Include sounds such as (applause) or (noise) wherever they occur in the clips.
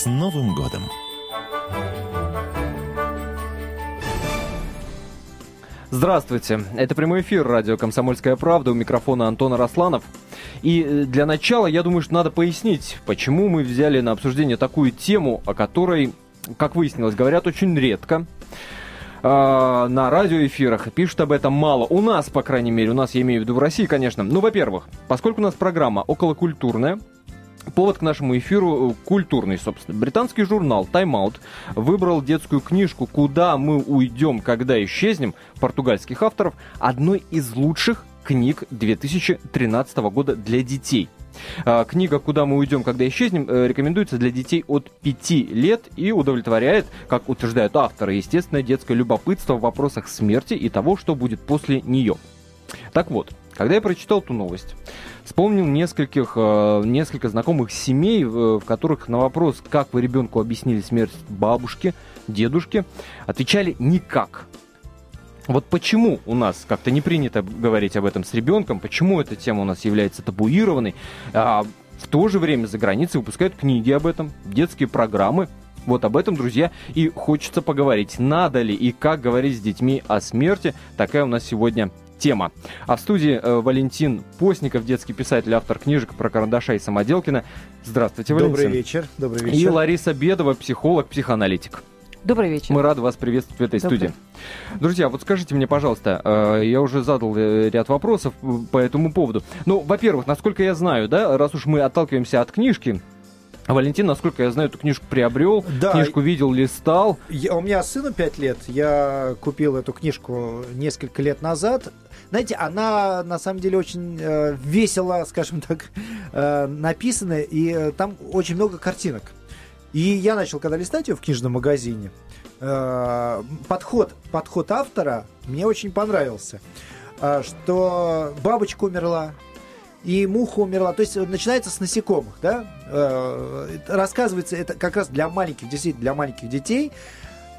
С Новым годом! Здравствуйте, это прямой эфир радио «Комсомольская правда» у микрофона Антона Росланов. И э, для начала, я думаю, что надо пояснить, почему мы взяли на обсуждение такую тему, о которой, как выяснилось, говорят очень редко а, на радиоэфирах и пишут об этом мало. У нас, по крайней мере, у нас, я имею в виду в России, конечно. Ну, во-первых, поскольку у нас программа околокультурная, Повод к нашему эфиру э, культурный, собственно. Британский журнал Time Out выбрал детскую книжку «Куда мы уйдем, когда исчезнем» португальских авторов одной из лучших книг 2013 года для детей. А, книга «Куда мы уйдем, когда исчезнем» э, рекомендуется для детей от 5 лет и удовлетворяет, как утверждают авторы, естественно, детское любопытство в вопросах смерти и того, что будет после нее. Так вот, когда я прочитал эту новость, вспомнил нескольких, э, несколько знакомых семей, в которых на вопрос, как вы ребенку объяснили смерть бабушки, дедушки, отвечали никак. Вот почему у нас как-то не принято говорить об этом с ребенком, почему эта тема у нас является табуированной, а в то же время за границей выпускают книги об этом, детские программы. Вот об этом, друзья, и хочется поговорить. Надо ли и как говорить с детьми о смерти? Такая у нас сегодня тема. А в студии э, Валентин Постников, детский писатель, автор книжек про карандаша и самоделкина. Здравствуйте, Валентин. Добрый вечер. Добрый вечер. И Лариса Бедова, психолог, психоаналитик. Добрый вечер. Мы рады вас приветствовать в этой Добрый. студии. Друзья, вот скажите мне, пожалуйста, э, я уже задал э, ряд вопросов по этому поводу. Ну, во-первых, насколько я знаю, да, раз уж мы отталкиваемся от книжки, Валентин, насколько я знаю, эту книжку приобрел, да, книжку видел, листал. Я, у меня сыну 5 лет, я купил эту книжку несколько лет назад. Знаете, она на самом деле очень э, весело, (laughs) скажем так, э, написана, и э, там очень много картинок. И я начал, когда листать ее в книжном магазине, э, подход, подход автора мне очень понравился. Э, что бабочка умерла, и муха умерла. То есть начинается с насекомых, да? Э, рассказывается это как раз для маленьких, действительно для маленьких детей,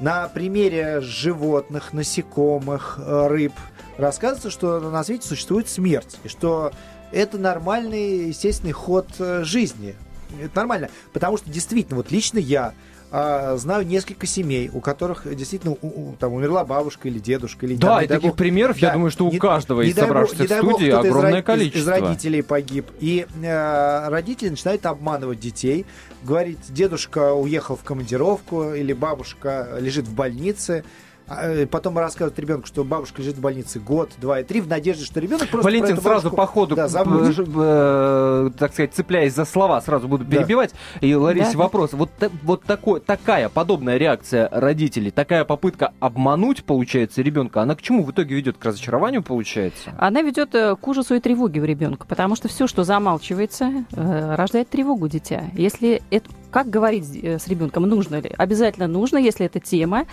на примере животных, насекомых, рыб. Рассказывается, что на свете существует смерть, и что это нормальный, естественный ход жизни это нормально. Потому что действительно, вот лично я а, знаю несколько семей, у которых действительно у, у, там умерла бабушка или дедушка. Или, да, там, и таких бог, примеров, да, я думаю, что у не, каждого из собравшихся в студии бог, огромное из, количество. Из, из родителей погиб. И э, родители начинают обманывать детей. Говорит, дедушка уехал в командировку или бабушка лежит в больнице. А, э, потом рассказывают ребенку, что бабушка лежит в больнице год, два и три, в надежде, что ребенок просто Валентин, сразу по ходу, да, э, так сказать, цепляясь за слова, сразу буду перебивать. Да. И, Ларисе, да. вопрос. Вот, вот такой, такая подобная реакция родителей, такая попытка обмануть, получается, ребенка, она к чему в итоге ведет? К разочарованию, получается? Она ведет э, к ужасу и тревоге у ребенка, потому что все, что замалчивается, рождает тревогу дитя. Если это как говорить с ребенком, нужно ли? Обязательно нужно, если эта тема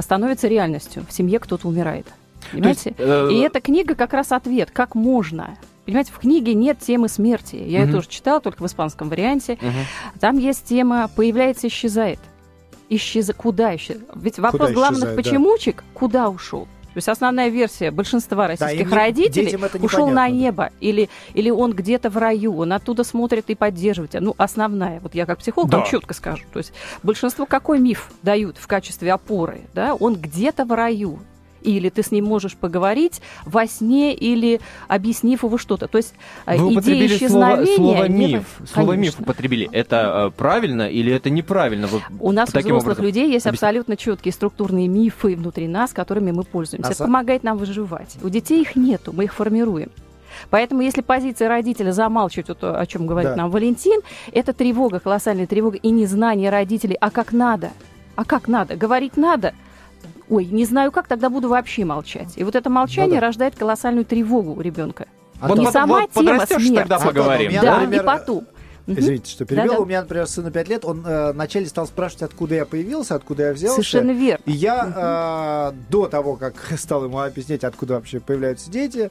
становится реальностью. В семье кто-то умирает. Понимаете? Есть, э... И эта книга как раз ответ, как можно. Понимаете, в книге нет темы смерти. Я угу. ее тоже читала, только в испанском варианте. Угу. Там есть тема «появляется, исчезает». Исчез... Куда исчезает? Ведь вопрос куда главных почемучек да. куда ушел? То есть основная версия большинства российских да, родителей ушел на небо, да. или, или он где-то в раю, он оттуда смотрит и поддерживает. Ну, основная, вот я как психолог да. вам четко скажу. То есть большинство какой миф дают в качестве опоры? Да? Он где-то в раю или ты с ним можешь поговорить во сне или объяснив его что-то. То есть э, Вы идея исчезновения... Слово, слово миф. Слово миф употребили. Это э, правильно или это неправильно? Вы У нас у взрослых образом... людей есть абсолютно четкие структурные мифы внутри нас, которыми мы пользуемся. А это помогает нам выживать. У детей их нету, мы их формируем. Поэтому, если позиция родителя замалчивать, вот, о чем говорит да. нам Валентин, это тревога, колоссальная тревога и незнание родителей, а как надо. А как надо? Говорить надо, ой, не знаю как, тогда буду вообще молчать. И вот это молчание ну, да. рождает колоссальную тревогу у ребенка. А вот, не вот, сама вот, тема смерти. тогда поговорим. Да, например, и потом. Извините, что перевел. Да, да. У меня, например, сыну 5 лет, он э, вначале стал спрашивать, откуда я появился, откуда я взялся. Совершенно верно. И я э, до того, как (laughs) стал ему объяснять, откуда вообще появляются дети, а,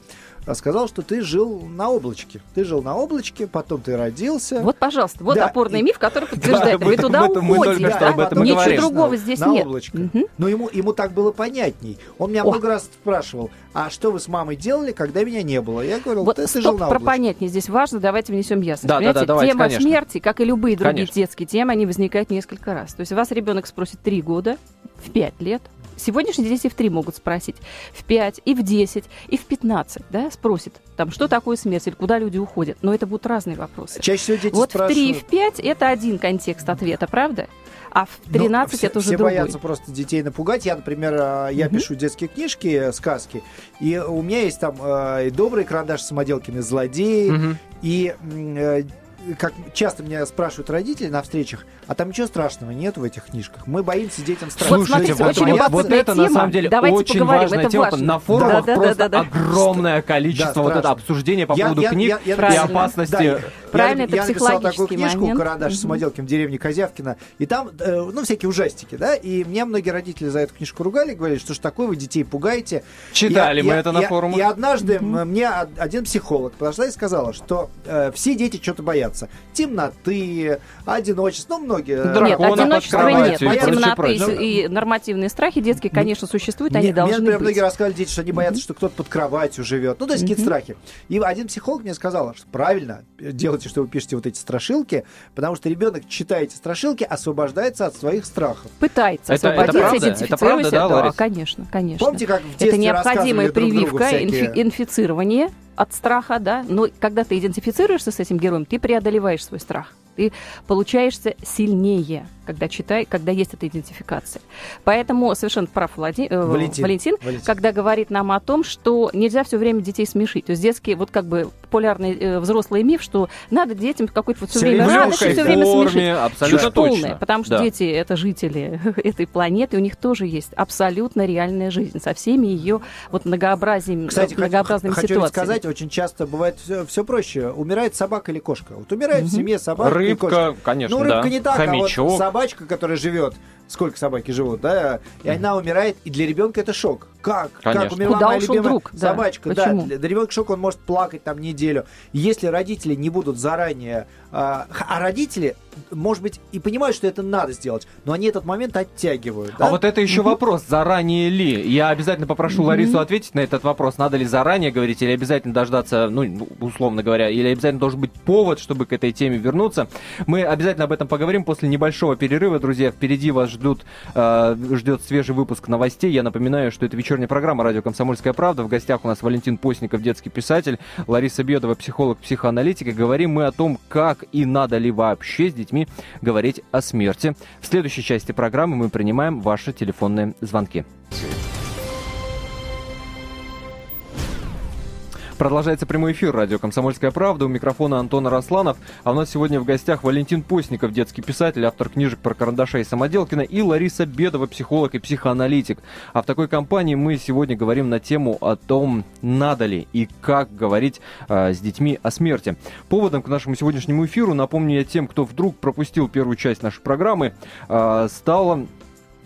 сказал, что ты жил на облачке. Ты жил на облачке, потом ты родился. Вот, пожалуйста, вот Да, опорный и- миф, который подтверждает. Да, Вы туда уходите, что да? об этом и Ничего говорим. другого здесь на нет. облачко. Мгм. Но ему, ему так было понятней. Он меня О. много раз спрашивал, а что вы с мамой делали, когда меня не было? Я говорил, Вот ты, жил на про облачке. понятнее здесь важно, давайте внесем ясность. Да, да, да, давайте, тема конечно. смерти, как и любые другие Конечно. детские темы, они возникают несколько раз. То есть вас ребенок спросит три года, в пять лет. Сегодняшние дети в три могут спросить, в пять, и в 10, и в 15, да, спросит, там, что такое смерть или куда люди уходят. Но это будут разные вопросы. Чаще всего дети Вот в спрашивают. 3 и в 5 это один контекст ответа, правда? А в Ну, 13 все, это уже все другой. боятся просто детей напугать. Я, например, э, я Мгм. пишу детские книжки, э, сказки, и у меня есть там э, и добрый карандаш с самоделками злодеи, Мгм. и э, как часто меня спрашивают родители на встречах, а там ничего страшного нет в этих книжках. Мы боимся детям страшного. Вот смотрите, Слушайте, вот, очень вот- вот это на тема. самом деле Давайте очень поговорим, важная это тема. важно. На форумах Да, да, просто да, да, да. огромное количество Да, вот это страшно. обсуждения по Я- поводу я- книг я- я и Правильно. опасности. Да, Правильно, я, это я написал такую книжку момент. «Карандаш с Мгм. самоделками в деревне Козявкина», и там, э, ну, всякие ужастики, да, и мне многие родители за эту книжку ругали, говорили, что ж такое, вы детей пугаете. Читали Я- мы я- это на форумах. И однажды мне од- один психолог подошла и сказала, что э, все дети что-то боятся. Темноты, одиночества, ну, многие. Э, Дракона Нет, одиночества нет. и темноты и, и нормативные страхи детские, конечно, существуют, они Мне, должны мне, например, быть. многие рассказывали дети, что они боятся, что кто-то под кроватью живет. Ну, то есть какие-то страхи. И один психолог мне сказал, что правильно делайте, что вы пишете вот эти страшилки, потому что ребенок, читая эти страшилки, освобождается от своих страхов. Пытается Это- это освободиться, правда? Это идентифицируясь. правда, да, Ларис? конечно, конечно. Помните, как в детстве Это необходимая прививка, всякие- инфи- инфицирование от страха, да. Но когда ты идентифицируешься с этим героем, ты преодолеваешь свой страх. Ты получаешься сильнее, когда читай, когда есть эта идентификация. Поэтому совершенно прав Влади- э, Валентин. Валентин, Валентин. когда говорит нам о том, что нельзя все время детей смешить. То есть детский, вот как бы популярный э, взрослый миф, что надо детям какой-то вот все время радость все время смешить. форме, абсолютно Чушь точно. полная, потому что Да. дети это жители (laughs) этой планеты, у них тоже есть абсолютно реальная жизнь со всеми ее вот многообразием, Кстати, хочу, многообразными хочу ситуациями. сказать, очень часто бывает все, проще. Умирает собака или кошка. Вот умирает в семье собака или кошка. Рыбка, конечно, Ну, рыбка да. не так, Хомячок. а вот собачка, которая живет, сколько собаки живут, да, и она умирает, и для ребенка это шок. Как? Конечно. Как умерла Куда моя ушел любимая друг? Да. собачка? Почему? Да, для, для ребенка шок, он может плакать там неделю. Если родители не будут заранее... А, а родители, может быть, и понимают, что это надо сделать, но они этот момент оттягивают. да? А вот это еще вопрос, заранее ли? Я обязательно попрошу Ларису ответить на этот вопрос. Надо ли заранее говорить или обязательно дождаться, ну, условно говоря, или обязательно должен быть повод, чтобы к этой теме вернуться. Мы обязательно об этом поговорим после небольшого перерыва, друзья. Впереди вас ждут, э, ждет свежий выпуск новостей. Я напоминаю, что это вечерняя программа «Радио Комсомольская правда». В гостях у нас Валентин Постников, детский писатель, Лариса Бедова, психолог, психоаналитик. И говорим мы о том, как и надо ли вообще с детьми говорить о смерти. В следующей части программы мы принимаем ваши телефонные звонки. Продолжается прямой эфир радио «Комсомольская правда». У микрофона Антона Росланов. А у нас сегодня в гостях Валентин Постников, детский писатель, автор книжек про карандаша и Самоделкина, и Лариса Бедова, психолог и психоаналитик. А в такой компании мы сегодня говорим на тему о том, надо ли и как говорить э, с детьми о смерти. Поводом к нашему сегодняшнему эфиру, напомню я тем, кто вдруг пропустил первую часть нашей программы, э, стало Э,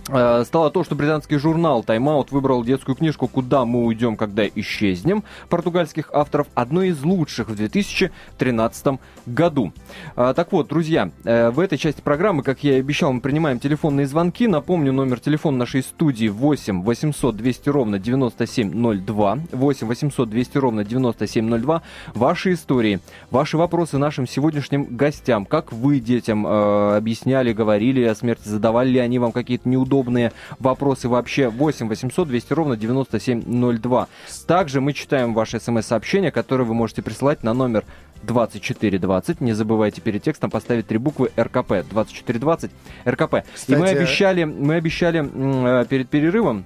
стало то, что британский журнал Time Out выбрал детскую книжку «Куда мы уйдем, когда исчезнем» португальских авторов одной из лучших в 2013 году. А, Так вот, друзья, э, в этой части программы, как я и обещал, мы принимаем телефонные звонки. Напомню, номер телефона нашей студии 8 800 200 ровно 9702. 8 800 200 ровно 9702. Ваши истории, ваши вопросы нашим сегодняшним гостям. Как вы детям э, объясняли, говорили о смерти, задавали ли они вам какие-то неудобные вопросы вообще 8 800 200 ровно 9702. Также мы читаем ваши смс-сообщения, которые вы можете присылать на номер 2420. Не забывайте перед текстом поставить три буквы РКП. 2420 РКП. И мы Кстати, обещали, мы обещали э, перед перерывом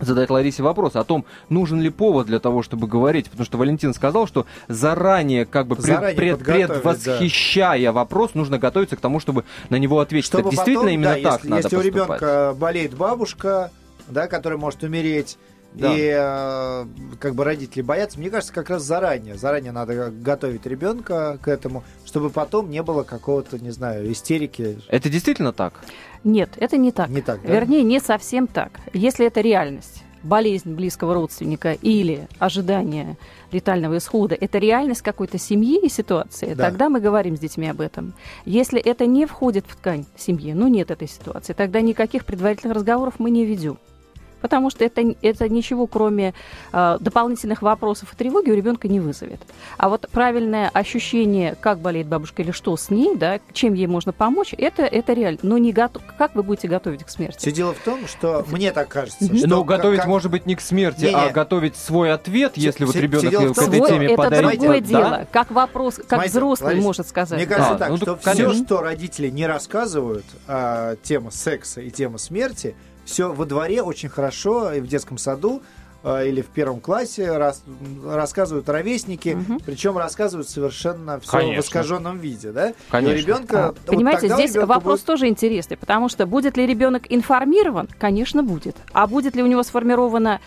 задать Ларисе вопрос о том, нужен ли повод для того, чтобы говорить. Потому что Валентин сказал, что заранее, как бы пред- Заранее пред- подготовить, предвосхищая вопрос, нужно готовиться к тому, чтобы на него ответить. Чтобы Это действительно потом, именно да, так если, надо если у поступать. ребенка болеет бабушка, да, которая может умереть, Да. и э, как бы родители боятся, мне кажется, как раз заранее. Заранее надо готовить ребенка к этому, чтобы потом не было какого-то, не знаю, истерики. Это действительно так? Нет, это не так. Не так, да? Вернее, не совсем так. Если это реальность. болезнь близкого родственника или ожидание летального исхода, это реальность какой-то семьи и ситуации, Да. тогда мы говорим с детьми об этом. Если это не входит в ткань семьи, ну нет этой ситуации, тогда никаких предварительных разговоров мы не ведем. Потому что это, это ничего, кроме э, дополнительных вопросов и тревоги, у ребенка не вызовет. А вот правильное ощущение, как болеет бабушка или что с ней, да, чем ей можно помочь, это, это реально. Но не готов... как вы будете готовить к смерти? Все дело в том, что мне так кажется, Мгм. что Но как- готовить, как- может быть, не к смерти, Не-не. а готовить свой ответ, Все- если вот все- ребенок все дело в к этой теме это подарит. другое да? дело. Как вопрос, как Смотрите, взрослый Лариса, может сказать. Мне кажется А, так, ну, что так, все, конечно. что родители не рассказывают, а, тема секса и тема смерти, все во дворе очень хорошо и в детском саду а, или в первом классе рас- рассказывают ровесники, Мгм. причем рассказывают совершенно все в искаженном виде, да? И Конечно. у ребенка, А, вот Понимаете, здесь вопрос будет- тоже интересный, потому что будет ли ребенок информирован? Конечно, будет. А будет ли у него сформировано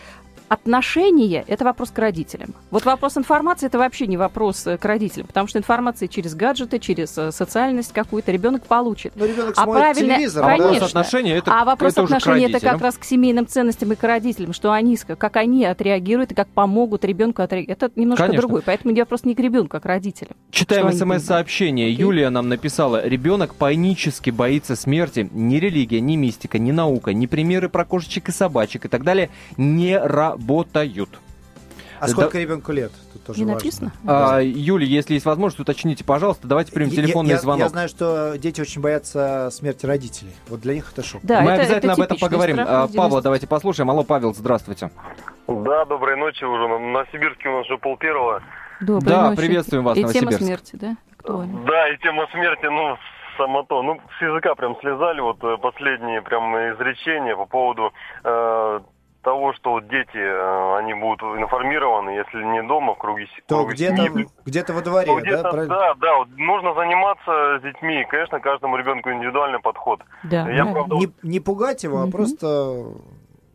отношение, это вопрос к родителям. Вот вопрос информации это вообще не вопрос э, к родителям, потому что информация через гаджеты, через э, социальность какую-то ребенок получит. Ну, ребенок А правильно- телевизор, А да? вопрос Конечно. отношения, это, а вопрос это отношения это как раз к семейным ценностям и к родителям, что они, как они отреагируют и как помогут ребенку отреагировать. Это немножко Конечно. другое. Поэтому вопрос не к ребенку, а к родителям. Читаем смс-сообщение. Окей. Юлия нам написала. Ребенок панически боится смерти. Ни религия, ни мистика, ни наука, ни примеры про кошечек и собачек и так далее не работают. А сколько ребенку лет? Тут тоже Не важно. написано? А, Юлия, если есть возможность, уточните, пожалуйста. Давайте примем телефонный я, звонок. Я знаю, что дети очень боятся смерти родителей. Вот для них это шок. Да, Мы это- обязательно это об этом поговорим. страх А. Павла, давайте послушаем. Алло, Павел, здравствуйте. Да, доброй ночи уже. На Новосибирске у нас уже пол первого. Доброй Да, ночи. приветствуем вас, И тема смерти, да? Актуальна. Да, и тема смерти, ну, само то. Ну, с языка прям слезали вот э, последние прям изречения по поводу э, того, что вот дети, э, они будут информированы, если не дома, в круге, То где-то, где-то во дворе, Ну, да, где-то, правильно? да, да, вот нужно заниматься с детьми. Конечно, каждому ребенку индивидуальный подход. Да, Я да. правда, Не, не пугать его, а просто...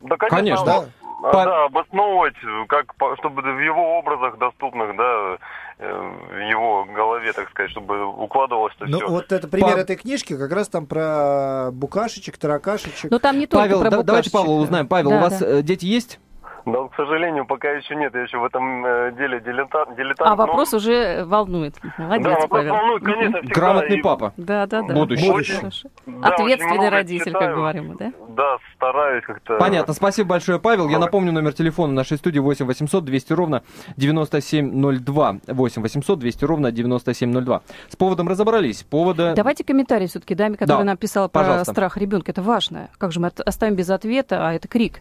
Да, конечно, Конечно. Да? А, По- Да, обосновывать, как, чтобы в его образах доступных, да, в его голове, так сказать, чтобы укладывалось это Ну, все. вот это пример Пав- этой книжки, как раз там про букашечек, таракашечек. Но там не только Павел, про да- давайте букашечек, Павла да. узнаем. Павел, Да, у вас да. э, дети есть? Да, вот, к сожалению, пока еще нет, я еще в этом э, деле дилетант. дилетант А но- вопрос уже волнует. Молодец, Да, вопрос Павел. волнует, конечно, всегда. Грамотный и- папа. Да, да, да. Будущий. Очень. Да, Ответственный родитель, как читаю. говорим мы, да? Да, стараюсь как-то. Понятно, спасибо большое, Павел. Я напомню номер телефона нашей студии 8 800 200 ровно 9702. 8 800 200 ровно 9702. С поводом разобрались. Повода... Давайте комментарий все-таки даме, которая Да, написала про пожалуйста. страх ребенка. Это важно. Как же мы оставим без ответа, а это крик.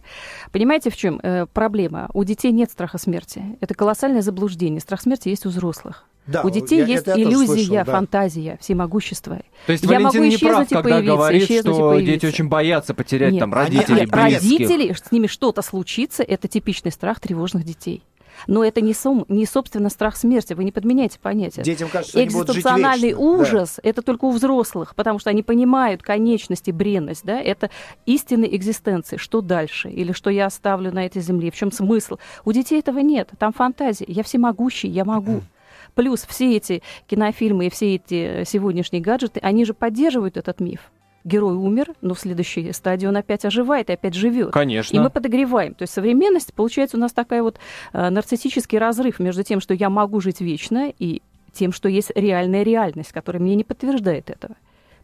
Понимаете, в чем э, проблема? У детей нет страха смерти. Это колоссальное заблуждение. Страх смерти есть у взрослых. Да, у детей я- есть это я иллюзия, слышал, да. фантазия, всемогущество. То есть Я Валентин могу не прав, исчезнуть и когда появиться, говорит, что дети очень боятся потерять Нет, там они- родителей, они- близких. Родители, с ними что-то случится, это типичный страх тревожных детей. Но это не, сом, не собственно страх смерти, вы не подменяете понятие. Детям кажется, Экзистенциональный ужас это только у взрослых, потому что они понимают конечность и бренность, да, это истинной экзистенции, что дальше, или что я оставлю на этой земле, в чем смысл. У детей этого нет, там фантазия, я всемогущий, я могу. Плюс все эти кинофильмы и все эти сегодняшние гаджеты, они же поддерживают этот миф. Герой умер, но в следующей стадии он опять оживает и опять живет. Конечно. И мы подогреваем. То есть современность, получается, у нас такая вот э, нарциссический разрыв между тем, что я могу жить вечно, и тем, что есть реальная реальность, которая мне не подтверждает этого.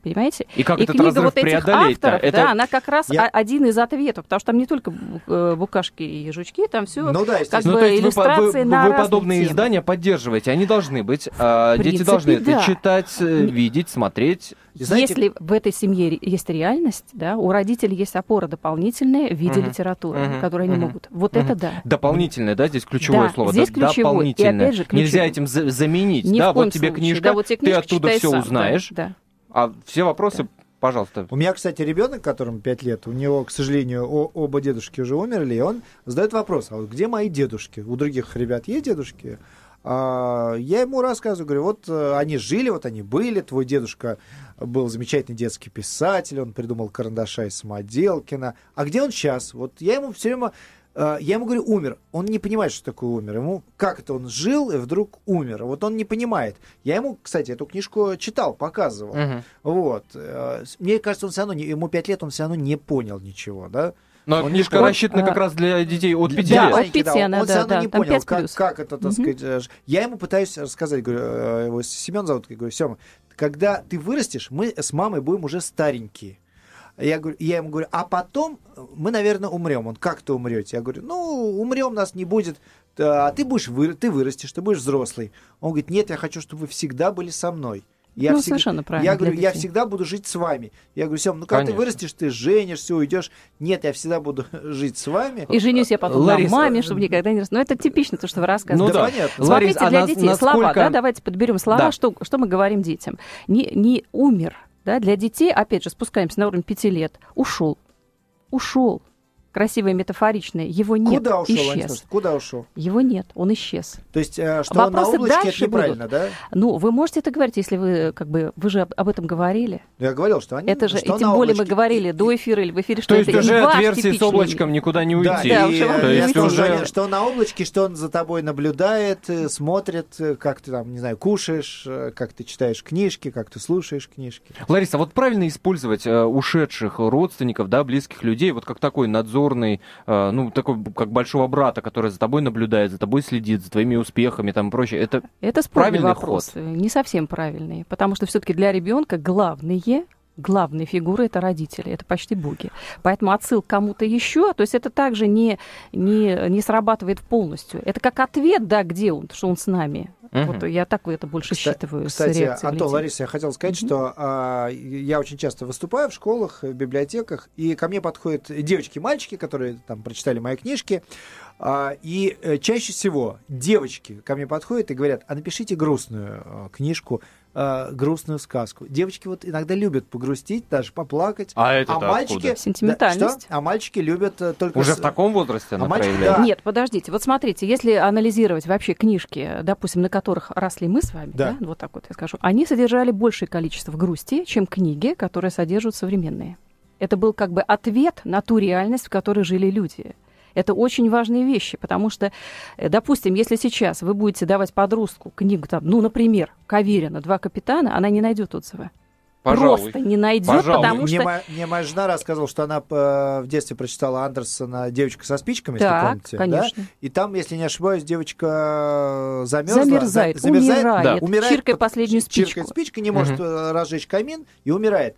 Понимаете? И как и этот книга вот этих авторов, Это- да, она как раз Я- один из ответов, потому что там не только э, букашки и жучки, там все Ну да, как. Ну, бы то есть вы, вы- иллюстрации на вы подобные темы. издания поддерживаете, они должны быть. а В дети принципе, должны это да. читать, э, видеть, смотреть. И знаете, Если в этой семье есть реальность, да, у родителей есть опора дополнительная в виде Мгм. литературы, Мгм. которую они Мгм. могут. Вот Мгм. это да. Дополнительное, да, здесь ключевое Да, слово. здесь да, ключевое. И Дополнительное. опять же ключевое. Нельзя этим за- заменить. Ни да, в коем вот тебе случае. книжка, Да, вот тебе ты оттуда все сам, узнаешь. Да, да. А все вопросы, пожалуйста. У меня, кстати, ребенок, которому 5 лет, у него, к сожалению, о- оба дедушки уже умерли, и он задает вопрос, а вот где мои дедушки? У других ребят есть дедушки? А, я ему рассказываю, говорю, вот э, они жили, вот они были, твой дедушка был замечательный детский писатель, он придумал карандаша из самоделкина. А где он сейчас? Вот я ему все время... э, Я ему говорю, умер. Он не понимает, что такое умер. Ему как это он жил и вдруг умер. Вот он не понимает. Я ему, кстати, эту книжку читал, показывал. Мгм. Вот. Э, Мне кажется, он все равно, ему 5 лет, он все равно не понял ничего, да? Но Он книжка не- рассчитана а, как раз для детей от 5 Да, лет. от маленький, пяти она, он да, всё равно да, не понял, пять как, как это, так Мгм. сказать. э, Я ему пытаюсь рассказать, говорю, э, его Семен зовут, я говорю, Сема, когда ты вырастешь, мы с мамой будем уже старенькие. Я, говорю, я ему говорю, а потом мы, наверное, умрем. Он, как то умрете? Я говорю, ну, умрем, нас не будет. А ты будешь, вы, ты вырастешь, ты будешь взрослый. Он говорит, нет, я хочу, чтобы вы всегда были со мной. Я Ну, всегда- совершенно правильно Я говорю, я всегда буду жить с вами. Я говорю, Сем, ну когда ты Конечно. вырастешь, ты женишься, уйдешь. Нет, я всегда буду (laughs) жить с вами. И женюсь я потом Лариса, на маме, чтобы никогда не... рас- Ну, это типично, то, что вы рассказываете. Ну да. понятно. Ларис, Смотрите, а для нас- детей слова, насколько- да, давайте подберем слова, Да. что, что мы говорим детям. Не, не умер, да, для детей, опять же, спускаемся на уровень пяти лет, ушел, ушел. Красивое, метафоричное. Его нет, Куда ушел, исчез. Куда ушел? Его нет, он исчез. То есть, э, что он на Вопросы облачке, это дальше неправильно, да? Ну, вы можете это говорить, если вы, как бы, вы же об, этом говорили. Я говорил, что они... Это же, что и тем более мы говорили И- до эфира или в эфире, что То есть это уже от версии с облачком никуда не Да, уйти. Да, и, уж его э, То есть уже... что- на облачке, что он за тобой наблюдает, э, смотрит, э, как ты там, не знаю, кушаешь, э, как ты читаешь книжки, как ты слушаешь книжки. Лариса, вот правильно использовать э, ушедших родственников, да, близких людей, вот как такой надзорный, э, ну, такой как большого брата, который за тобой наблюдает, за тобой следит, за твоими успехами там и прочее. Это Это Правильный вопрос, не совсем правильный, потому что все-таки для ребенка главные главные фигуры это родители, это почти боги. Поэтому отсыл к кому-то еще, то есть это также не, не, не срабатывает полностью. Это как ответ, да, где он, что он с нами. Мгм. Вот я так это больше Кста- считываю Кстати, Антон, людей. Лариса, я хотел сказать, Мгм. что а, я очень часто выступаю в школах, в библиотеках, и ко мне подходят девочки и мальчики, которые там прочитали мои книжки, а, и э, чаще всего девочки ко мне подходят и говорят, а напишите грустную э, книжку, э, грустную сказку. Девочки вот иногда любят погрустить, даже поплакать. А это а мальчики... Сентиментальность. Да, что? А мальчики любят э, только... Уже с- в таком возрасте она А мальчик- проявляет? да. Нет, подождите. Вот смотрите, если анализировать вообще книжки, допустим, на которых росли мы с вами, Да. да, вот так вот я скажу, они содержали большее количество грусти, чем книги, которые содержат современные. Это был как бы ответ на ту реальность, в которой жили люди. Это очень важные вещи, потому что, э, допустим, если сейчас вы будете давать подростку книгу, там, ну, например, Каверина «Два капитана», она не найдет отзыва. Пожалуй. Просто не найдет, Пожалуй. потому мне, что... моя, мне моя жена рассказывала, что она э, в детстве прочитала Андерсона «Девочка со спичками», если Так, помните. да? конечно. И там, если не ошибаюсь, девочка замерзла. Замерзает, за- замерзает, умирает, Да. умирает, чиркая под- последнюю спичку. Чиркает спичкой, не может э, разжечь камин и умирает.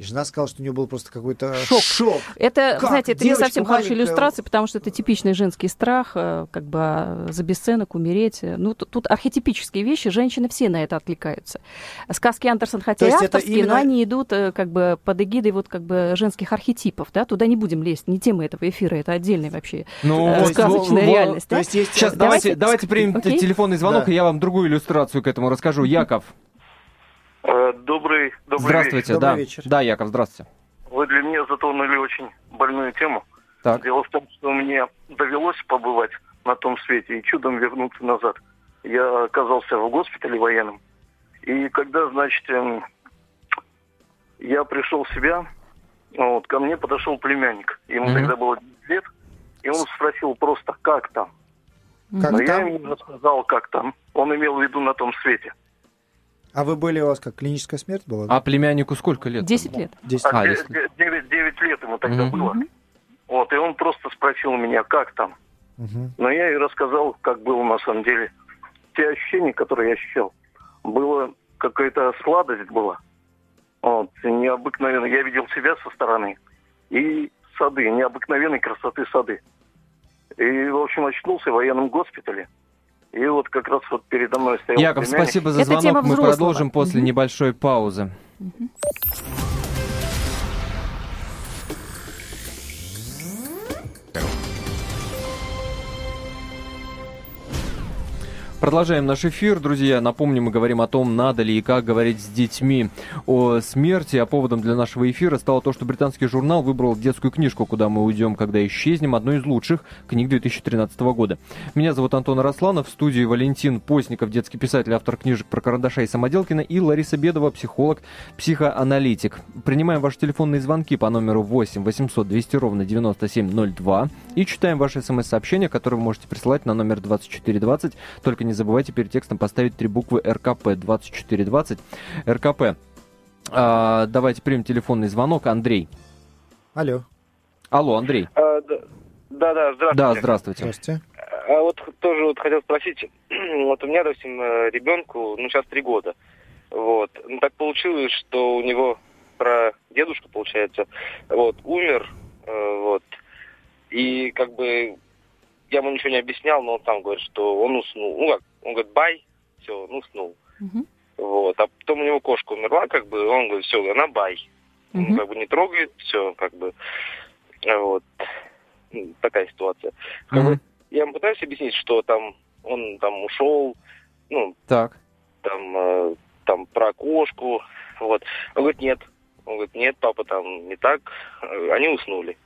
И жена сказала, что у нее был просто какой-то Шок. шок. Это, Как? знаете, это не Девочка совсем хорошая иллюстрация, потому что это типичный женский страх, э, как бы а, за бесценок умереть. Ну, тут, тут архетипические вещи, женщины все на это откликаются. Сказки Андерсон, хотя и есть это авторские, именно- но они идут э, как бы под эгидой вот как бы женских архетипов, да, туда не будем лезть, не тема этого эфира, это отдельный вообще Ну, э, сказочная вот, реальность. То да. есть есть... Сейчас Давайте- давайте, давайте примем Окей. телефонный звонок, Да. и я вам другую иллюстрацию к этому расскажу. Яков, Добрый, добрый здравствуйте. Добрый да. вечер. да, Яков, здравствуйте. вечер. Вы для меня затронули очень больную тему. Так. Дело в том, что мне довелось побывать на том свете и чудом вернуться назад. Я оказался в госпитале военном. И когда, значит, эм, я пришел в себя, вот, ко мне подошел племянник. Ему Мгм. тогда было 10 лет. И он спросил просто, как там? Как Но я там? ему рассказал, как там. Он имел в виду на том свете. А вы были, у вас как, клиническая смерть была? А племяннику сколько лет? 10 лет. 10 А, А, десять лет. 9, лет ему тогда Мгм. было. Вот, и он просто спросил меня, как там. Мгм. Но я и рассказал, как было на самом деле. Те ощущения, которые я ощущал, было какая-то сладость была. Вот, необыкновенно. Я видел себя со стороны. И сады, необыкновенной красоты сады. И, в общем, очнулся в военном госпитале. И вот как раз вот передо мной стоял Яков, племянник. спасибо за звонок. Мы продолжим после небольшой паузы. Продолжаем наш эфир, друзья. Напомню, мы говорим о том, надо ли и как говорить с детьми о смерти. А поводом для нашего эфира стало то, что британский журнал выбрал детскую книжку «Куда мы уйдем, когда исчезнем», одну из лучших книг 2013 года. Меня зовут Антон Арасланов, в студии Валентин Постников, детский писатель, автор книжек про карандаша и Самоделкина, и Лариса Бедова, психолог, психоаналитик. Принимаем ваши телефонные звонки по номеру 8 800 200 ровно 9702 и читаем ваши смс-сообщения, которые вы можете присылать на номер 2420. Только не забывайте перед текстом поставить три буквы РКП 2420 РКП. А, давайте примем телефонный звонок. Андрей. Алло. Алло, Андрей. А, да, да, здравствуйте. Да, здравствуйте. Здравствуйте. А вот тоже вот хотел спросить, (clears throat) вот у меня, допустим, э, ребенку, ну, сейчас три года, вот, ну, так получилось, что у него про дедушка, получается, вот, умер, э, вот, и как бы я ему ничего не объяснял, но он там говорит, что он уснул, ну как, он говорит, бай, все, он уснул, Мгм. вот, а потом у него кошка умерла, как бы, он говорит, все, она бай, он Мгм. как бы не трогает, все, как бы, вот, М, такая ситуация. Как бы я ему пытаюсь объяснить, что там он там ушел, ну, Так. там, э, там про кошку, вот. Он говорит, нет. Он говорит, нет, папа, там не так. Они уснули.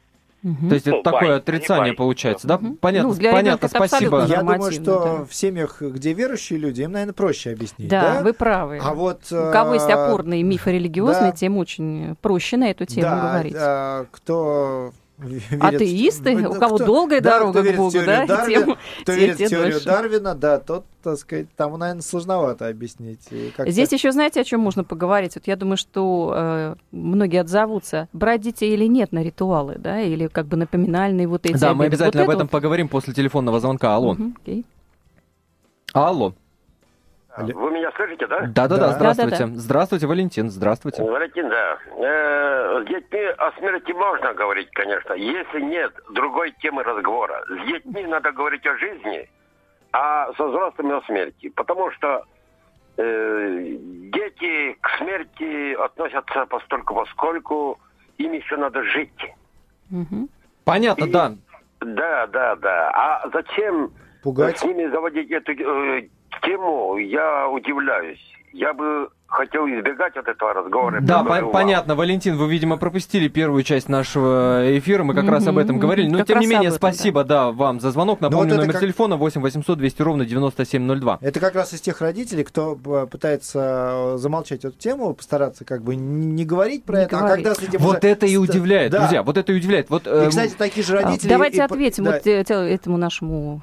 Мгм. То есть это Ну, такое бай, отрицание бай. получается, да? Мгм. Понятно, Ну, для понятно, это спасибо. Я думаю, что да. в семьях, где верующие люди, им, наверное, проще объяснить. Да, Да, вы правы. А вот... У кого есть э, опорные мифы религиозные, да. тем очень проще на эту тему да, говорить. а, кто верит- Атеисты, Ну, у кого кто- долгая да, дорога кто к Богу, да, Дарвина, тем, кто те- верит те в теорию дольше. Дарвина, да, тот, так сказать, тому, наверное, сложновато объяснить. И как-то- Здесь еще, знаете, о чем можно поговорить? Вот я думаю, что э, многие отзовутся, брать детей или нет на ритуалы, да, или как бы на поминальные вот эти Да, мы обеды. обязательно Вот об это этом поговорим после телефонного звонка. Алло. вот- Мгм, окей. Алло. Алло. Вы меня слышите, да? Да-да-да, Да. здравствуйте. Да-да-да. Здравствуйте, Валентин, здравствуйте. Валентин, да. Э, С детьми о смерти можно говорить, конечно, если нет другой темы разговора. С детьми надо говорить о жизни, а со взрослыми о смерти. Потому что э, дети к смерти относятся постольку поскольку им еще надо жить. Мгм. Понятно, И- да. Да, да, да. А зачем Пугать? с ними заводить эту э, тему, я удивляюсь. Я бы хотел избегать от этого разговора. Да, по- понятно, Валентин, вы, видимо, пропустили первую часть нашего эфира, мы как раз об этом говорили. Но, как тем не менее, этом, спасибо, да. вам за звонок. Ну, Напомню, вот номер как- телефона 8 800 200 ровно 9702. Это как раз из тех родителей, кто э, пытается э, замолчать эту тему, постараться как бы не говорить про Не это, говорить. а когда с этим Вот уже- это и удивляет, Да. друзья, вот это и удивляет. Вот, И, эм, кстати, такие же А, родители... Давайте и ответим да. вот э, этому нашему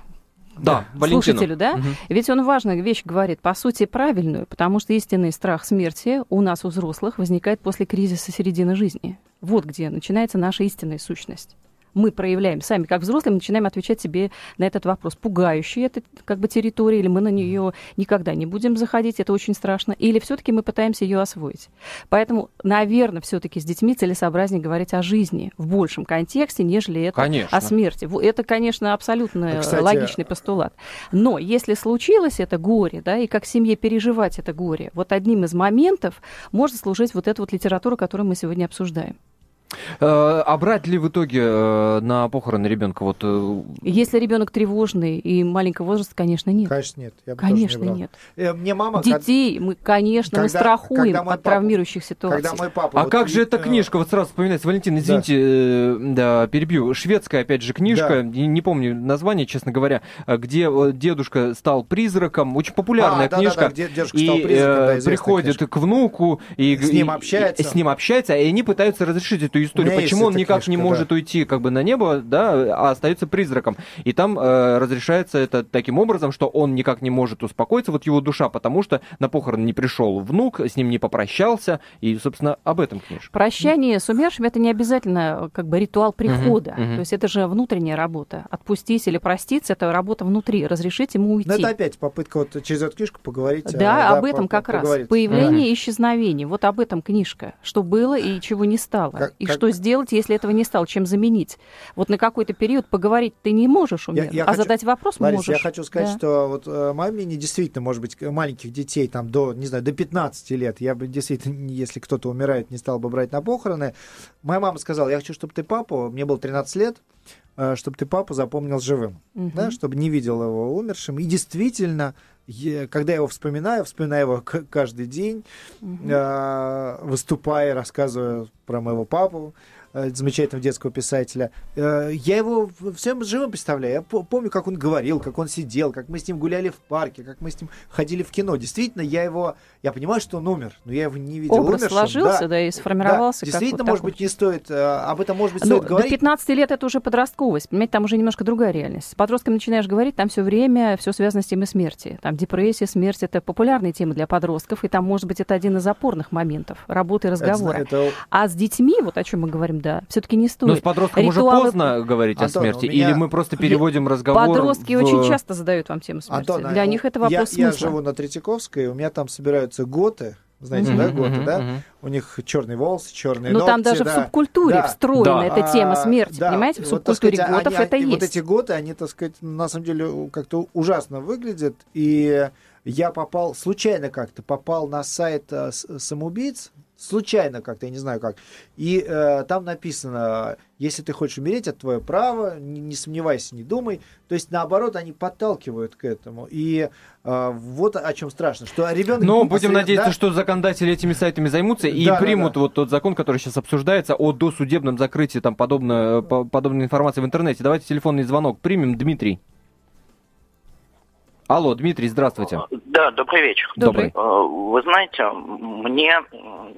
да, Валентину. слушателю, да? Мгм. Ведь он важную вещь говорит, по сути, правильную, потому что истинный страх смерти у нас, у взрослых, возникает после кризиса середины жизни. Вот где начинается наша истинная сущность. Мы проявляем сами, как взрослые, мы начинаем отвечать себе на этот вопрос. Пугающая это как бы территория, или мы на нее никогда не будем заходить, это очень страшно, или все-таки мы пытаемся ее освоить. Поэтому, наверное, все-таки с детьми целесообразнее говорить о жизни в большем контексте, нежели это Конечно. о смерти. Это, конечно, абсолютно кстати, логичный постулат. Но если случилось это горе, да, и как семье переживать это горе, вот одним из моментов может служить вот эта вот литература, которую мы сегодня обсуждаем. Э, А брать ли в итоге э, на похороны ребенка вот э, Если ребенок тревожный и маленького возраста, конечно, нет. Конечно, нет. Я бы тоже Конечно, не нет. Э, Мне мама... когда- Детей мы, конечно, мы когда- страхуем когда мой от папа- травмирующих ситуаций. Когда мой папа... А вот как же и- эта э, книжка? Вот сразу вспоминается. Валентин, извините, э, да, перебью. Шведская, опять же, книжка, Да. не, не помню название, честно говоря, где дедушка стал призраком. Очень популярная А, да, да, книжка. да, где дедушка и стал призраком, да, приходит книжка. к внуку и С ним и- общается. и с ним общается, и они пытаются разрешить эту историю. Почему он никак не книжка, может уйти как бы на небо, да, а остается призраком. И там э, разрешается это таким образом, что он никак не может успокоиться, вот его душа, потому что на похороны не пришел внук, с ним не попрощался, и, собственно, об этом книжка. Прощание с умершими это не обязательно как бы ритуал прихода. мгм. То есть это же внутренняя работа. Отпустить или проститься это работа внутри. Разрешить ему уйти. Ну, это опять попытка вот через эту книжку поговорить. Да, а, об этом по- как раз. Появление и исчезновение. Вот об этом книжка. Что было и чего не стало. Как- и как- что сделать, если этого не стало, чем заменить. Вот на какой-то период поговорить ты не можешь Я- я а хочу- задать вопрос Ларис, можешь. я хочу сказать, Да. что вот э, мое мнение действительно, может быть, маленьких детей там до, не знаю, до 15 лет, я бы действительно, если кто-то умирает, не стал бы брать на похороны. Моя мама сказала, я хочу, чтобы ты папу, мне было 13 лет, чтобы ты папу запомнил живым, Мгм. да, чтобы не видел его умершим. И действительно, когда я его вспоминаю, вспоминаю его каждый день, э, выступая, рассказывая про моего папу, э, замечательного детского писателя. Э, Я его всем живым представляю. Я по- помню, как он говорил, как он сидел, как мы с ним гуляли в парке, как мы с ним ходили в кино. Действительно, я его... Я понимаю, что он умер, но я его не видел Образ умершим. сложился, Да. да, и сформировался. Да, Действительно, вот может такой. быть, не стоит... э, Об этом, может быть, Ну, стоит до говорить. 15 лет это уже подростковость. Понимаете, там уже немножко другая реальность. С подростком начинаешь говорить, там все время все связано с темой смерти. Там депрессия, смерть это популярные темы для подростков, и там, может быть, это один из опорных моментов работы и разговора. Это- это- А с детьми, вот о чем мы говорим, да, все-таки не стоит. Но с подростком Ритуалы- уже поздно говорить Антон, о смерти, меня- или мы просто переводим разговор Подростки в- очень часто задают вам тему смерти. Антон, Для а, них это я, вопрос я смысла. живу на Третьяковской, у меня там собираются готы, знаете, Мгм, да, готы, мгм, да? мгм. У них черные волосы, черные Но ногти, Ну, там даже да. в субкультуре Да. встроена Да. эта тема А, смерти, да, понимаете? В вот, субкультуре сказать, готов они- это и есть. Вот эти готы, они, так сказать, на самом деле как-то ужасно выглядят. И я попал, случайно как-то попал на сайт э, самоубийц, случайно как-то, я не знаю как. И э, там написано, если ты хочешь умереть, это твое право, не, не сомневайся, не думай. То есть, наоборот, они подталкивают к этому. И э, вот о чем страшно, что ребенок... Но будем надеяться, да, что законодатели этими сайтами займутся и Да, да, примут да. вот тот закон, который сейчас обсуждается о досудебном закрытии там подобно, по- подобной информации в интернете. Давайте телефонный звонок примем. Дмитрий. Алло, Дмитрий, здравствуйте. Да, добрый вечер. Добрый. Э, Вы знаете, мне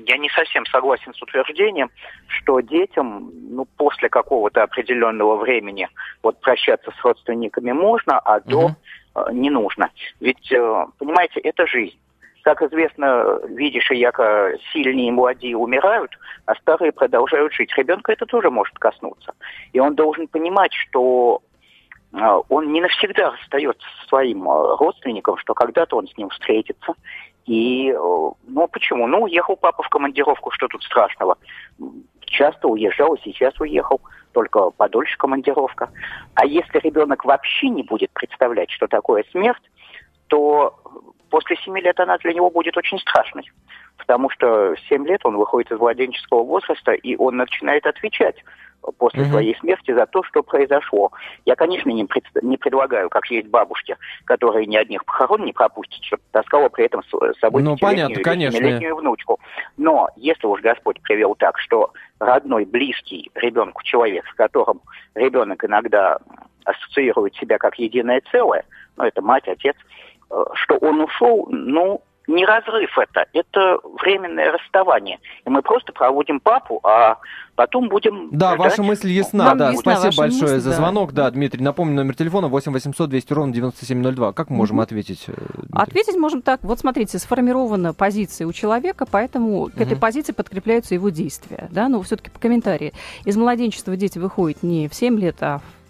я не совсем согласен с утверждением, что детям, ну, после какого-то определенного времени вот прощаться с родственниками можно, а до Мгм. э, не нужно. Ведь, э, понимаете, это жизнь. Как известно, видишь, и яко сильные и молодые умирают, а старые продолжают жить. Ребенка это тоже может коснуться. И он должен понимать, что а, он не навсегда расстается со своим а, родственником, что когда-то он с ним встретится. И, э, ну, почему? Ну, уехал папа в командировку, что тут страшного? Часто уезжал, сейчас уехал, только подольше командировка. А если ребенок вообще не будет представлять, что такое смерть, то после семи лет она для него будет очень страшной. Потому что в семь лет он выходит из младенческого возраста, и он начинает отвечать после Мгм. своей смерти за то, что произошло. Я, конечно, не, пред- не предлагаю, как есть бабушки, которые ни одних похорон не пропустят, чтобы таскала при этом с собой Ну, понятно, конечно. внучку. Но если уж Господь привел так, что родной, близкий ребенку человек, с которым ребенок иногда ассоциирует себя как единое целое, ну, это мать, отец, что он ушел, ну, не разрыв это, это временное расставание. И мы просто проводим папу, а потом будем Да, ждать. ваша мысль ясна, Нам да. ясна Спасибо большое мысль, за да. звонок. Да, Дмитрий, напомню, номер телефона 8 800 200 ровно 9702. Как мы можем ответить? э, Дмитрий? Ответить можем так. Вот смотрите, сформирована позиция у человека, поэтому к этой позиции подкрепляются его действия. Да? Но все-таки по комментарии. Из младенчества дети выходят не в 7 лет, а в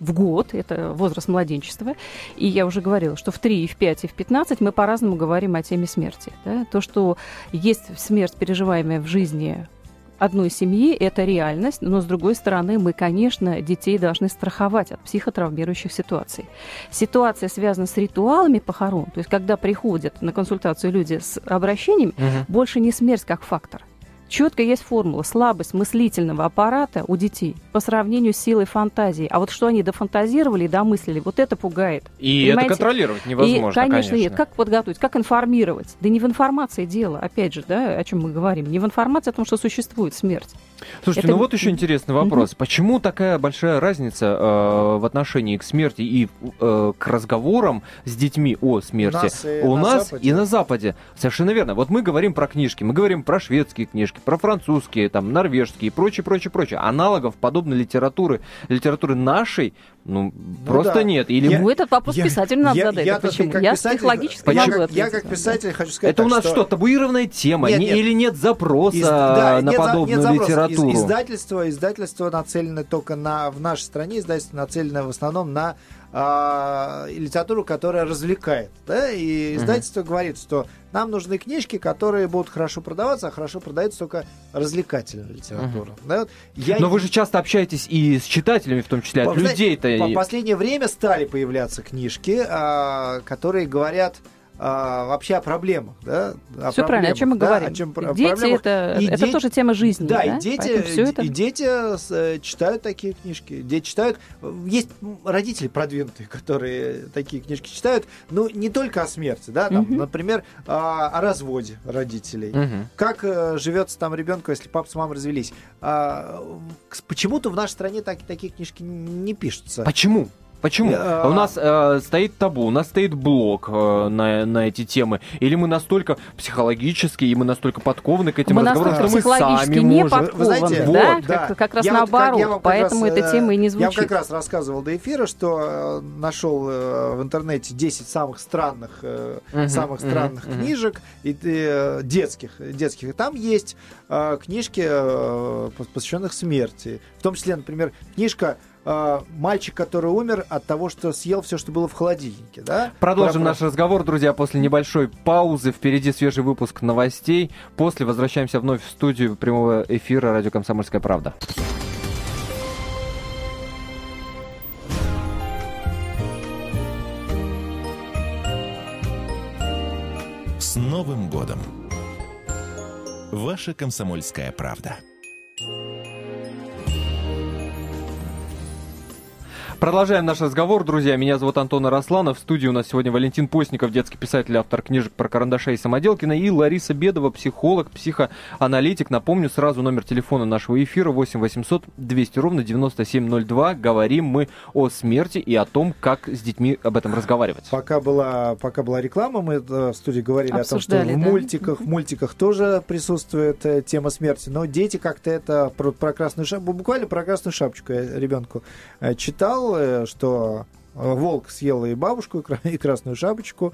год, это возраст младенчества. И я уже говорила, что в 3, и в 5, и в 15 мы по-разному говорим о теме смерти. да. То, что есть смерть, переживаемая в жизни одной семьи, это реальность, но, с другой стороны, мы, конечно, детей должны страховать от психотравмирующих ситуаций. Ситуация связана с ритуалами похорон, то есть когда приходят на консультацию люди с обращением, Мгм. больше не смерть как фактор. Четко есть формула слабость мыслительного аппарата у детей по сравнению с силой фантазии. А вот что они дофантазировали и домыслили, вот это пугает. И Понимаете? это контролировать невозможно, и, конечно, конечно. нет. Как подготовить, как информировать? Да не в информации дело, опять же, да, о чем мы говорим. Не в информации о том, что существует смерть. Слушайте, Это- ну вот еще интересный вопрос. Почему такая большая разница э, в отношении к смерти и э, к разговорам с детьми о смерти нас и у на нас Западе. и на Западе? Совершенно верно. Вот мы говорим про книжки, мы говорим про шведские книжки, про французские, там, норвежские и прочее, прочее, прочее. Аналогов подобной литературы, литературы нашей, ну, просто да. нет. Или Я- ну, этот вопрос я- писателю надо я- задать. я, так почему? как я писатель- психологически Почему? могу Я, ответить. я как писатель хочу сказать это у так, нас что, табуированная тема? Нет, Не- нет. Или нет запроса Из- да, на нет подобную нет запроса. Из- литературу? издательство, издательство нацелено только на в нашей стране издательство нацелено в основном на а, литературу, которая развлекает, да, и издательство говорит, что нам нужны книжки, которые будут хорошо продаваться, а хорошо продается только развлекательная литература. Да, вот я Но вы же часто общаетесь и с читателями, в том числе, от людей-то. По последнее время стали появляться книжки, а, которые говорят а, вообще о проблемах, да? о Все правильно, о чем мы проблемах, да, говорим. о чем про- дети проблемах. это, И это дети- тоже тема жизни. Да, Да, и дети, всё это... и дети с- э, читают такие книжки. Дети читают. Есть родители продвинутые, которые такие книжки читают. Ну, не только о смерти, да, там, Мгм. например, а, о разводе родителей. Мгм. Как э, живется там ребенку, если папа с мамой развелись? А, почему-то в нашей стране так- такие книжки не пишутся. Почему? Почему? Я- У нас э, стоит табу, у нас стоит блок э, на, на эти темы. Или мы настолько психологически, и мы настолько подкованы к этим Мы разговорам, настолько что мы психологически сами не можем. подкованы, Вы знаете, да? вот, Как, как раз Я вот как- наоборот, я поэтому раз, эта тема и не э, Я вам звучит. как раз рассказывал до эфира, что э, нашел э, в интернете 10 самых странных, э, Мгм, самых мгм, странных мгм. книжек и э, детских, детских. И там есть э, книжки, э, пос- посвященных смерти. В том числе, например, книжка э, «Мальчик, который умер от того, что съел все, что было в холодильнике». Да? Продолжим Про- наш разговор, друзья, после небольшой паузы. Впереди свежий выпуск новостей. После возвращаемся вновь в студию прямого эфира «Радио Комсомольская правда». С Новым годом! Ваша «Комсомольская правда». Продолжаем наш разговор, друзья. Меня зовут Антон Арасланов. В студии у нас сегодня Валентин Постников, детский писатель, автор книжек про карандашей и Самоделкина, и Лариса Бедова, психолог, психоаналитик. Напомню сразу номер телефона нашего эфира 8 800 200 ровно 9702. Говорим мы о смерти и о том, как с детьми об этом разговаривать. Пока была, пока была реклама, мы э, в студии говорили о том, Обсуждали, что в да. мультиках, в мультиках тоже присутствует э, тема смерти, но дети как-то это про, про красную шапочку, буквально про красную шапочку я ребенку э, читал, э, что э, волк съел и бабушку, и кра- и красную шапочку,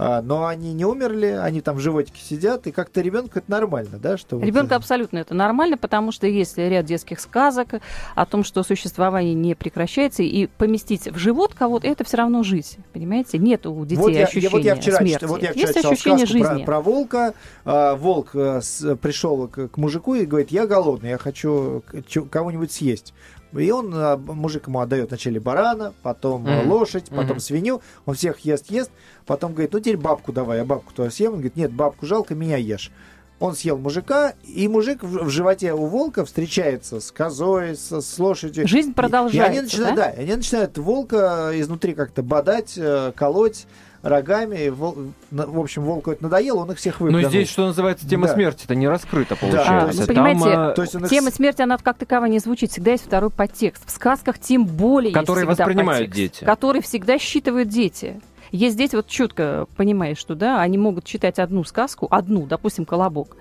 а, но они не умерли, они там в животике сидят, и как-то ребенку это нормально, да? Что вот, Ребенку э, абсолютно это нормально, потому что есть ряд детских сказок о том, что существование не прекращается, и поместить в живот кого-то это все равно жизнь. Понимаете? Нет у детей вот я, я- ощущения вот я вчера, смерти. вот я вчера есть ощущение жизни. Про, про волка. А, волк э, пришел к, мужику и говорит, я голодный, я хочу кого-нибудь съесть. И он, а, мужик ему отдает вначале барана, потом а, Мгм. лошадь, потом Мгм. свинью. Он всех ест, ест. Потом говорит, ну теперь бабку давай, я бабку то съем. Он говорит, нет, бабку жалко, меня ешь. Он съел мужика, и мужик в, в животе у волка встречается с козой, с, с лошадью. Жизнь продолжается, И они начинают, да? да? они начинают волка изнутри как-то бодать, э, колоть рогами. И вол- В общем, волку это надоело, он их всех Но выплюнул. здесь, что называется, тема Да. смерти, это не раскрыто то получается. А, есть- ну, Там, понимаете, а, То есть их Тема смерти, она как таковая не звучит. Всегда есть второй подтекст. В сказках тем более есть Которые всегда воспринимают подтекст, дети. Который всегда считывают дети. Есть дети, вот четко понимаешь, что да, они могут читать одну сказку, одну, допустим, «Колобок»,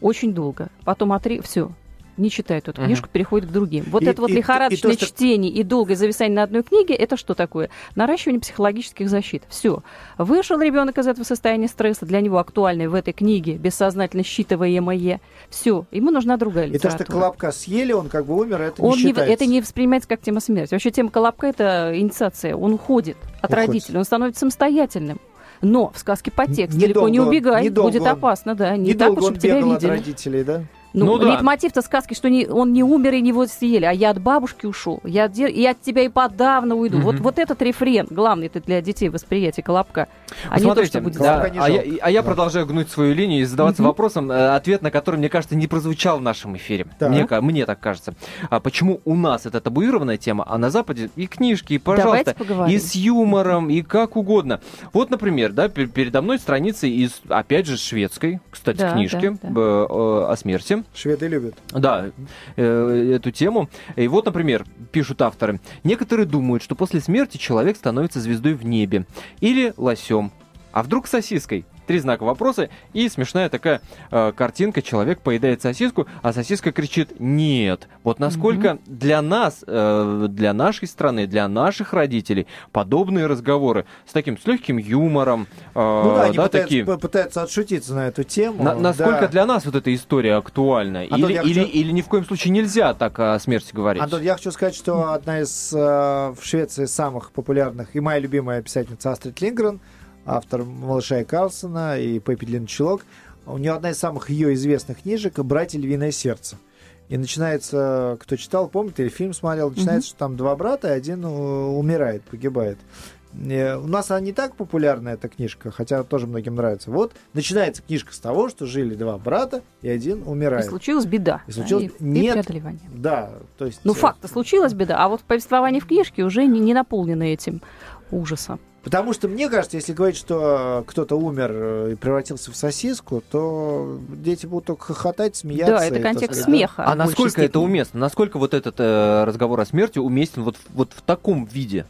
очень долго. Потом отри... все, не читают эту книжку, переходят к другим. Вот И- это вот и- и то, лихорадочное что- чтение и долгое зависание на одной книге, это что такое? Наращивание психологических защит. Все. Вышел ребенок из этого состояния стресса, для него актуальной в этой книге, бессознательно считываемое. Все, ему нужна другая И то, литература. что колобка съели, он как бы умер, это Он не не, считается. это не воспринимается как тема смерти. Вообще тема колобка это инициация. Он уходит от Уходит. родителей, он становится самостоятельным. Но в сказке Н- далеко не недолго он- убегай, будет он- опасно, да. Не так уж, чтобы тебя бегал от видели. родителей, да? Ну, Ну да. лейтмотив-то сказки, что не, он не умер и него съели, а я от бабушки ушел, я от, и от тебя и подавно уйду. Мгм. Вот, вот этот рефрен, главный это для детей восприятие колобка, а не то, Смотрите, что будет да, не а, я, а я Да. продолжаю гнуть свою линию и задаваться Мгм. вопросом, э, ответ на который, мне кажется, не прозвучал в нашем эфире. Так. Мне, мне так кажется. А почему у нас это табуированная тема, а на Западе и книжки, и, пожалуйста, и с юмором, и как угодно. Вот, например, да, пер- передо мной страница из, опять же, шведской, кстати, Да, книжки да, да. б- э, о смерти. Шведы любят. Да, э, эту тему. И вот, например, пишут авторы. Некоторые думают, что после смерти человек становится звездой в небе. Или лосем. А вдруг сосиской? Три знака вопроса и смешная такая э, картинка. Человек поедает сосиску, а сосиска кричит «нет». Вот насколько для нас, э, для нашей страны, для наших родителей подобные разговоры с таким, с легким юмором, э, Ну да, они да, пытаются, такие... пытаются отшутиться на эту тему. На- насколько да. для нас вот эта история актуальна? Антон, или, я или, хочу- или ни в коем случае нельзя так о смерти говорить? Антон, я хочу сказать, что одна из э, в Швеции самых популярных и моя любимая писательница Астрид Лингрен, автор «Малыша и Карлсона» и «Пеппи Длинный чулок», у нее одна из самых ее известных книжек «Братья Львиное сердце». И начинается, кто читал, помнит, или фильм смотрел, начинается, что там два брата, и один э, умирает, погибает. Э, У нас она не так популярна, эта книжка, хотя тоже многим нравится. Вот начинается книжка с того, что жили два брата, и один И умирает. случилась беда. И случилось- и- и нет. преодолевание. Да, то есть... Ну, э, факт случилась беда, а вот повествование в книжке уже не, не наполнено этим ужасом. Потому что мне кажется, если говорить, что э, кто-то умер э, и превратился в сосиску, то дети будут только хохотать, смеяться. да, это контекст сказать, смеха. А в большей насколько это уместно? Насколько вот этот э, разговор о смерти уместен вот, в- вот в таком виде?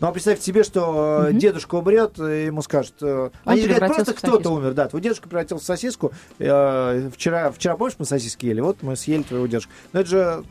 Ну а представьте себе, что Мгм. дедушка умрет, и ему скажут, они же говорят, просто кто-то умер, да, твой дедушка превратился в сосиску, э, вчера, вчера, помнишь, мы сосиски ели, вот мы съели твоего дедушку. Ну это же,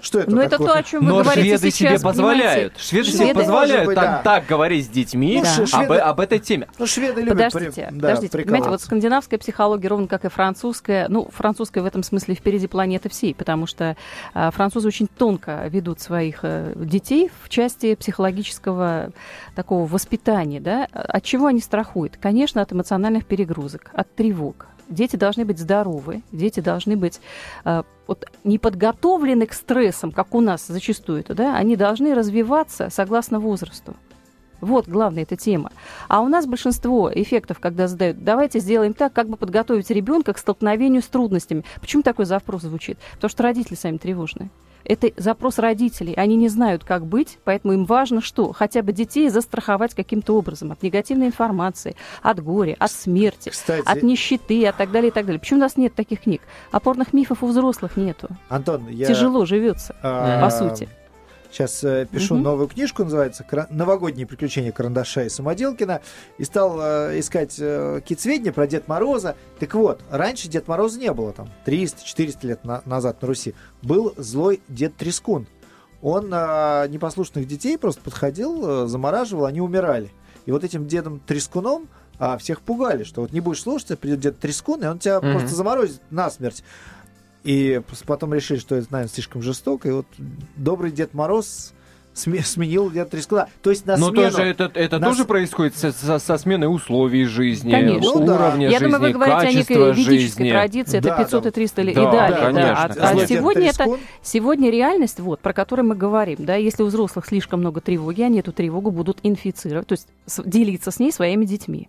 что это Ну, это такое? то, о чем вы Но говорите шведы сейчас, себе позволяют. понимаете? Шведы себе Шведы- позволяют быть, так, да. так говорить с детьми Ну, ш- об, шведы- об этой теме. Ну, шведы любят Подождите, при- да, подождите. Понимаете, вот скандинавская психология, ровно как и французская, ну, французская в этом смысле впереди планеты всей, потому что а, французы очень тонко ведут своих э, детей в части психологического такого воспитания, да. От чего они страхуют? Конечно, от эмоциональных перегрузок, от тревог. Дети должны быть здоровы, дети должны быть э, вот, не подготовлены к стрессам, как у нас зачастую, это, да, они должны развиваться согласно возрасту. Вот главная эта тема. А у нас большинство эффектов, когда задают, давайте сделаем так, как бы подготовить ребенка к столкновению с трудностями. Почему такой запрос звучит? Потому что родители сами тревожные. Это запрос родителей. Они не знают, как быть, поэтому им важно что? Хотя бы детей застраховать каким-то образом от негативной информации, от горя, от смерти, Кстати, от нищеты и так далее, и так далее. Почему у нас нет таких книг? Опорных мифов у взрослых нету. Антон, я... Тяжело живется, а, по сути. Сейчас э, пишу Мгм. новую книжку, называется «Кра- «Новогодние приключения карандаша и Самоделкина». И стал э, искать э, какие-то сведения про Дед Мороза. Так вот, раньше Дед Мороза не было, там, 300-400 лет на- назад на Руси. Был злой Дед Трескун. Он э, непослушных детей просто подходил, э, замораживал, они умирали. И вот этим Дедом Трескуном а, всех пугали, что вот не будешь слушаться, придет Дед Трескун, и он тебя Мгм. просто заморозит насмерть. И потом решили, что это, наверное, слишком жестоко. И вот добрый Дед Мороз сме- сменил Дед Трескуна. То есть на Но смену... тоже это, это на тоже происходит со, со- со сменой условий жизни, Конечно. Ну да. уровня Я жизни, думаю, вы говорите о некой ведической жизни. традиции, это Да, 500 да. и 300 лет Да, и далее. конечно. Да. А- А, сегодня это сегодня реальность, вот, про которую мы говорим, да, если у взрослых слишком много тревоги, они эту тревогу будут инфицировать, то есть с- делиться с ней своими детьми.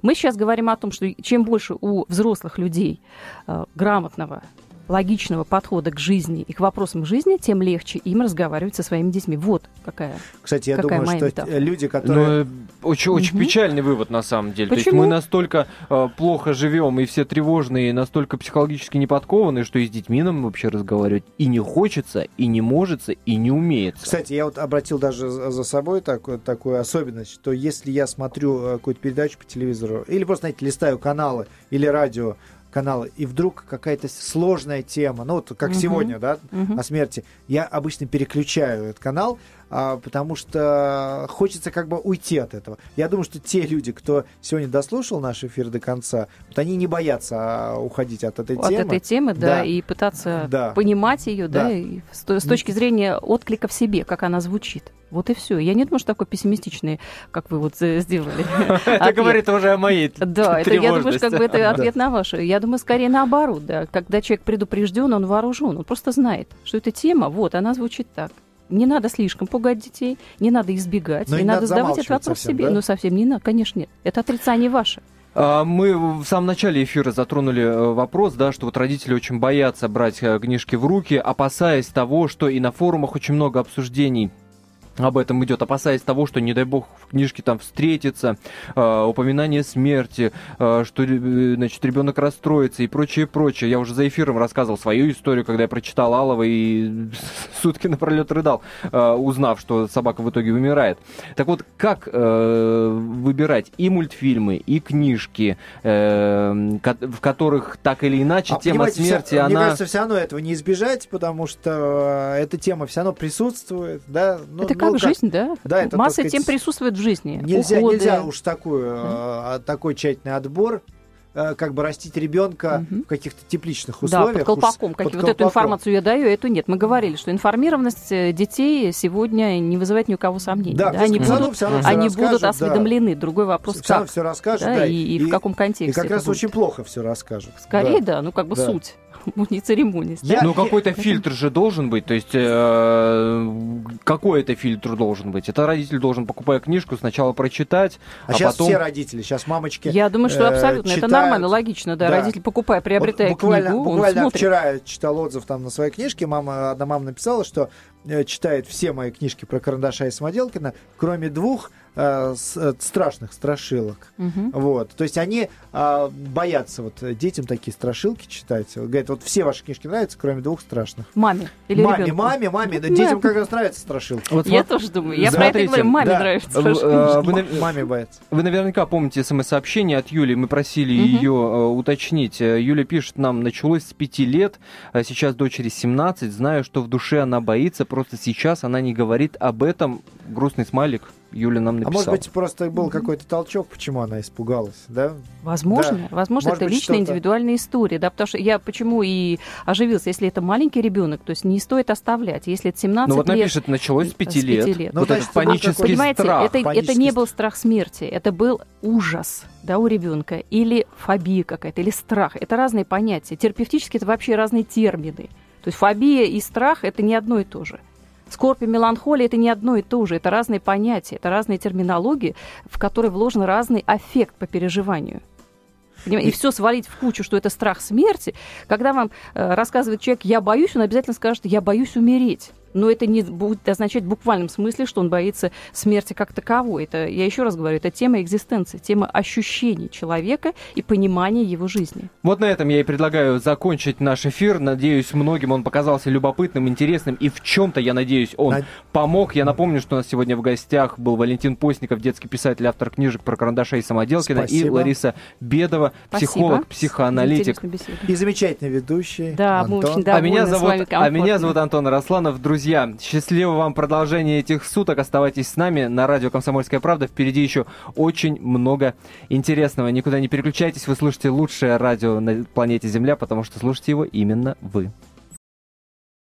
Мы сейчас говорим о том, что чем больше у взрослых людей э, грамотного, логичного подхода к жизни и к вопросам жизни, тем легче им разговаривать со своими детьми. Вот какая. Кстати, я Какая думаю, моя что метафора? люди, которые... Ну, очень, очень Мгм. печальный вывод на самом деле. То есть Почему? мы настолько э, плохо живем и все тревожные, и настолько психологически не подкованы, что и с детьми нам вообще разговаривать и не хочется, и не можется, и не умеется. Кстати, я вот обратил даже за за собой такую, такую особенность, что если я смотрю э, какую-то передачу по телевизору, или просто, знаете, листаю каналы или радио каналы, и вдруг какая-то сложная тема, ну вот как Мгм. сегодня, да, Мгм. о смерти, я обычно переключаю этот канал, а, потому что хочется как бы уйти от этого. Я думаю, что те люди, кто сегодня дослушал наш эфир до конца, вот они не боятся а, уходить от этой От темы. этой темы, да, Да. и пытаться Да. понимать ее, да, Да. и с, с точки зрения отклика в себе, как она звучит. Вот и все. Я не думаю, что такой пессимистичный, как вы вот э, сделали. (laughs) Это говорит уже о моей Да, это, я думаю, что как бы это ответ на ваше. Я думаю, скорее наоборот, да. Когда человек предупрежден, он вооружен, он просто знает, что эта тема, вот, она звучит так. Не надо слишком пугать детей, не надо избегать, Но и не не надо надо задавать этот вопрос совсем, себе. да? Ну, совсем не надо, конечно, нет. Это отрицание ваше. А, Мы в самом начале эфира затронули э, вопрос, да, что вот родители очень боятся брать э, книжки в руки, опасаясь того, что и на форумах очень много обсуждений об этом идет, опасаясь того, что, не дай бог, в книжке там встретится э, упоминание смерти, э, что э, значит, ребенок расстроится и прочее, прочее. Я уже за эфиром рассказывал свою историю, когда я прочитал Алова и (laughs) сутки напролет рыдал, э, узнав, что собака в итоге умирает. Так вот, как э, выбирать и мультфильмы, и книжки, э, ко- в которых так или иначе А, тема понимаете, вся- смерти, Мне она... кажется, все равно этого не избежать, потому что э, эта тема все равно присутствует, да. Ну, это ну, как жизнь, да? Да, это, Масса так тем сказать, присутствует в жизни. Нельзя, Уходы. нельзя уж такую, э, такой тщательный отбор, как бы растить ребенка Мгм. в каких-то тепличных Да, условиях. под колпаком. Как- под вот эту колпаком. информацию я даю, эту нет. Мы говорили, что информированность э, детей сегодня не вызывает ни у кого сомнений. Да, Да, они будут, всё они будут да. осведомлены. Другой вопрос, равно как. все расскажут, да, да, и, и в каком контексте. И как это раз будет. очень плохо все расскажут. Скорее, Да. да, ну как бы Да. суть. (laughs) Не церемонность. Я- Ну, какой-то фильтр же должен быть. То есть, э, какой это фильтр должен быть? Это родитель должен, покупая книжку, сначала прочитать, А, а, сейчас потом... все родители, сейчас мамочки. Я думаю, что э, абсолютно. Это читают. Нормально, логично. Да, Да. родитель, покупая, приобретая Вот буквально, книгу, он буквально смотрит. вчера я читал отзыв там на своей книжке. Мама, одна мама написала, что э, читает все мои книжки про карандаша и самоделкина, кроме двух, э, с- э, страшных страшилок. Мгм. Вот. То есть они а, боятся вот э, детям такие страшилки читать. Вот Говорят, вот все ваши книжки нравятся, кроме двух страшных. Маме или маме, ребенку? маме, маме. Да, Да. детям как раз нравятся страшилки. Вот Я смо- тоже думаю. Я про это Смотрите, говорю. Маме да. нравится. В- страшно. э, вы, Маме боятся. вы наверняка помните смс-сообщение от Юли. Мы просили Мгм. ее э, уточнить. Э, Юля пишет нам, началось с пяти лет, а сейчас дочери 17. Знаю, что в душе она боится, просто сейчас она не говорит об этом. Грустный смайлик Юля нам А написала. может быть, просто был какой-то толчок, почему она испугалась, да? Возможно, Да. возможно, Может это быть, личная что-то- индивидуальная история, да, потому что я почему и оживился, если это маленький ребенок, то есть не стоит оставлять, если это 17 Ну вот лет, напишет, началось с пяти с пяти лет. лет. Ну, Вот значит, этот панический Понимаете, страх. это, это не был страх смерти, это был ужас да, у ребенка, или фобия какая-то, или страх. Это разные понятия. Терапевтически это вообще разные термины. То есть фобия и страх это не одно и то же. Скорбь и меланхолия это не одно и то же, это разные понятия, это разные терминологии, в которые вложен разный аффект по переживанию. И все свалить в кучу, что это страх смерти, когда вам э, рассказывает человек, я боюсь, он обязательно скажет, я боюсь умереть. Но это не будет означать в буквальном смысле, что он боится смерти как таковой. Это, я еще раз говорю, это тема экзистенции, тема ощущений человека и понимания его жизни. Вот на этом я и предлагаю закончить наш эфир. Надеюсь, многим он показался любопытным, интересным, и в чем-то, я надеюсь, он На- помог. Я напомню, что у нас сегодня в гостях был Валентин Постников, детский писатель, автор книжек про карандашей и Самоделкина, и Спасибо. Лариса Бедова, психолог, Спасибо. психоаналитик. И замечательный ведущий Да, мы Антон. очень А меня, довольны с зовут, вами а меня зовут Антон Росланов. Друзья, счастливого вам продолжения этих суток. Оставайтесь с нами на радио «Комсомольская правда». Впереди еще очень много интересного. Никуда не переключайтесь. Вы слушаете лучшее радио на планете Земля, потому что слушаете его именно вы.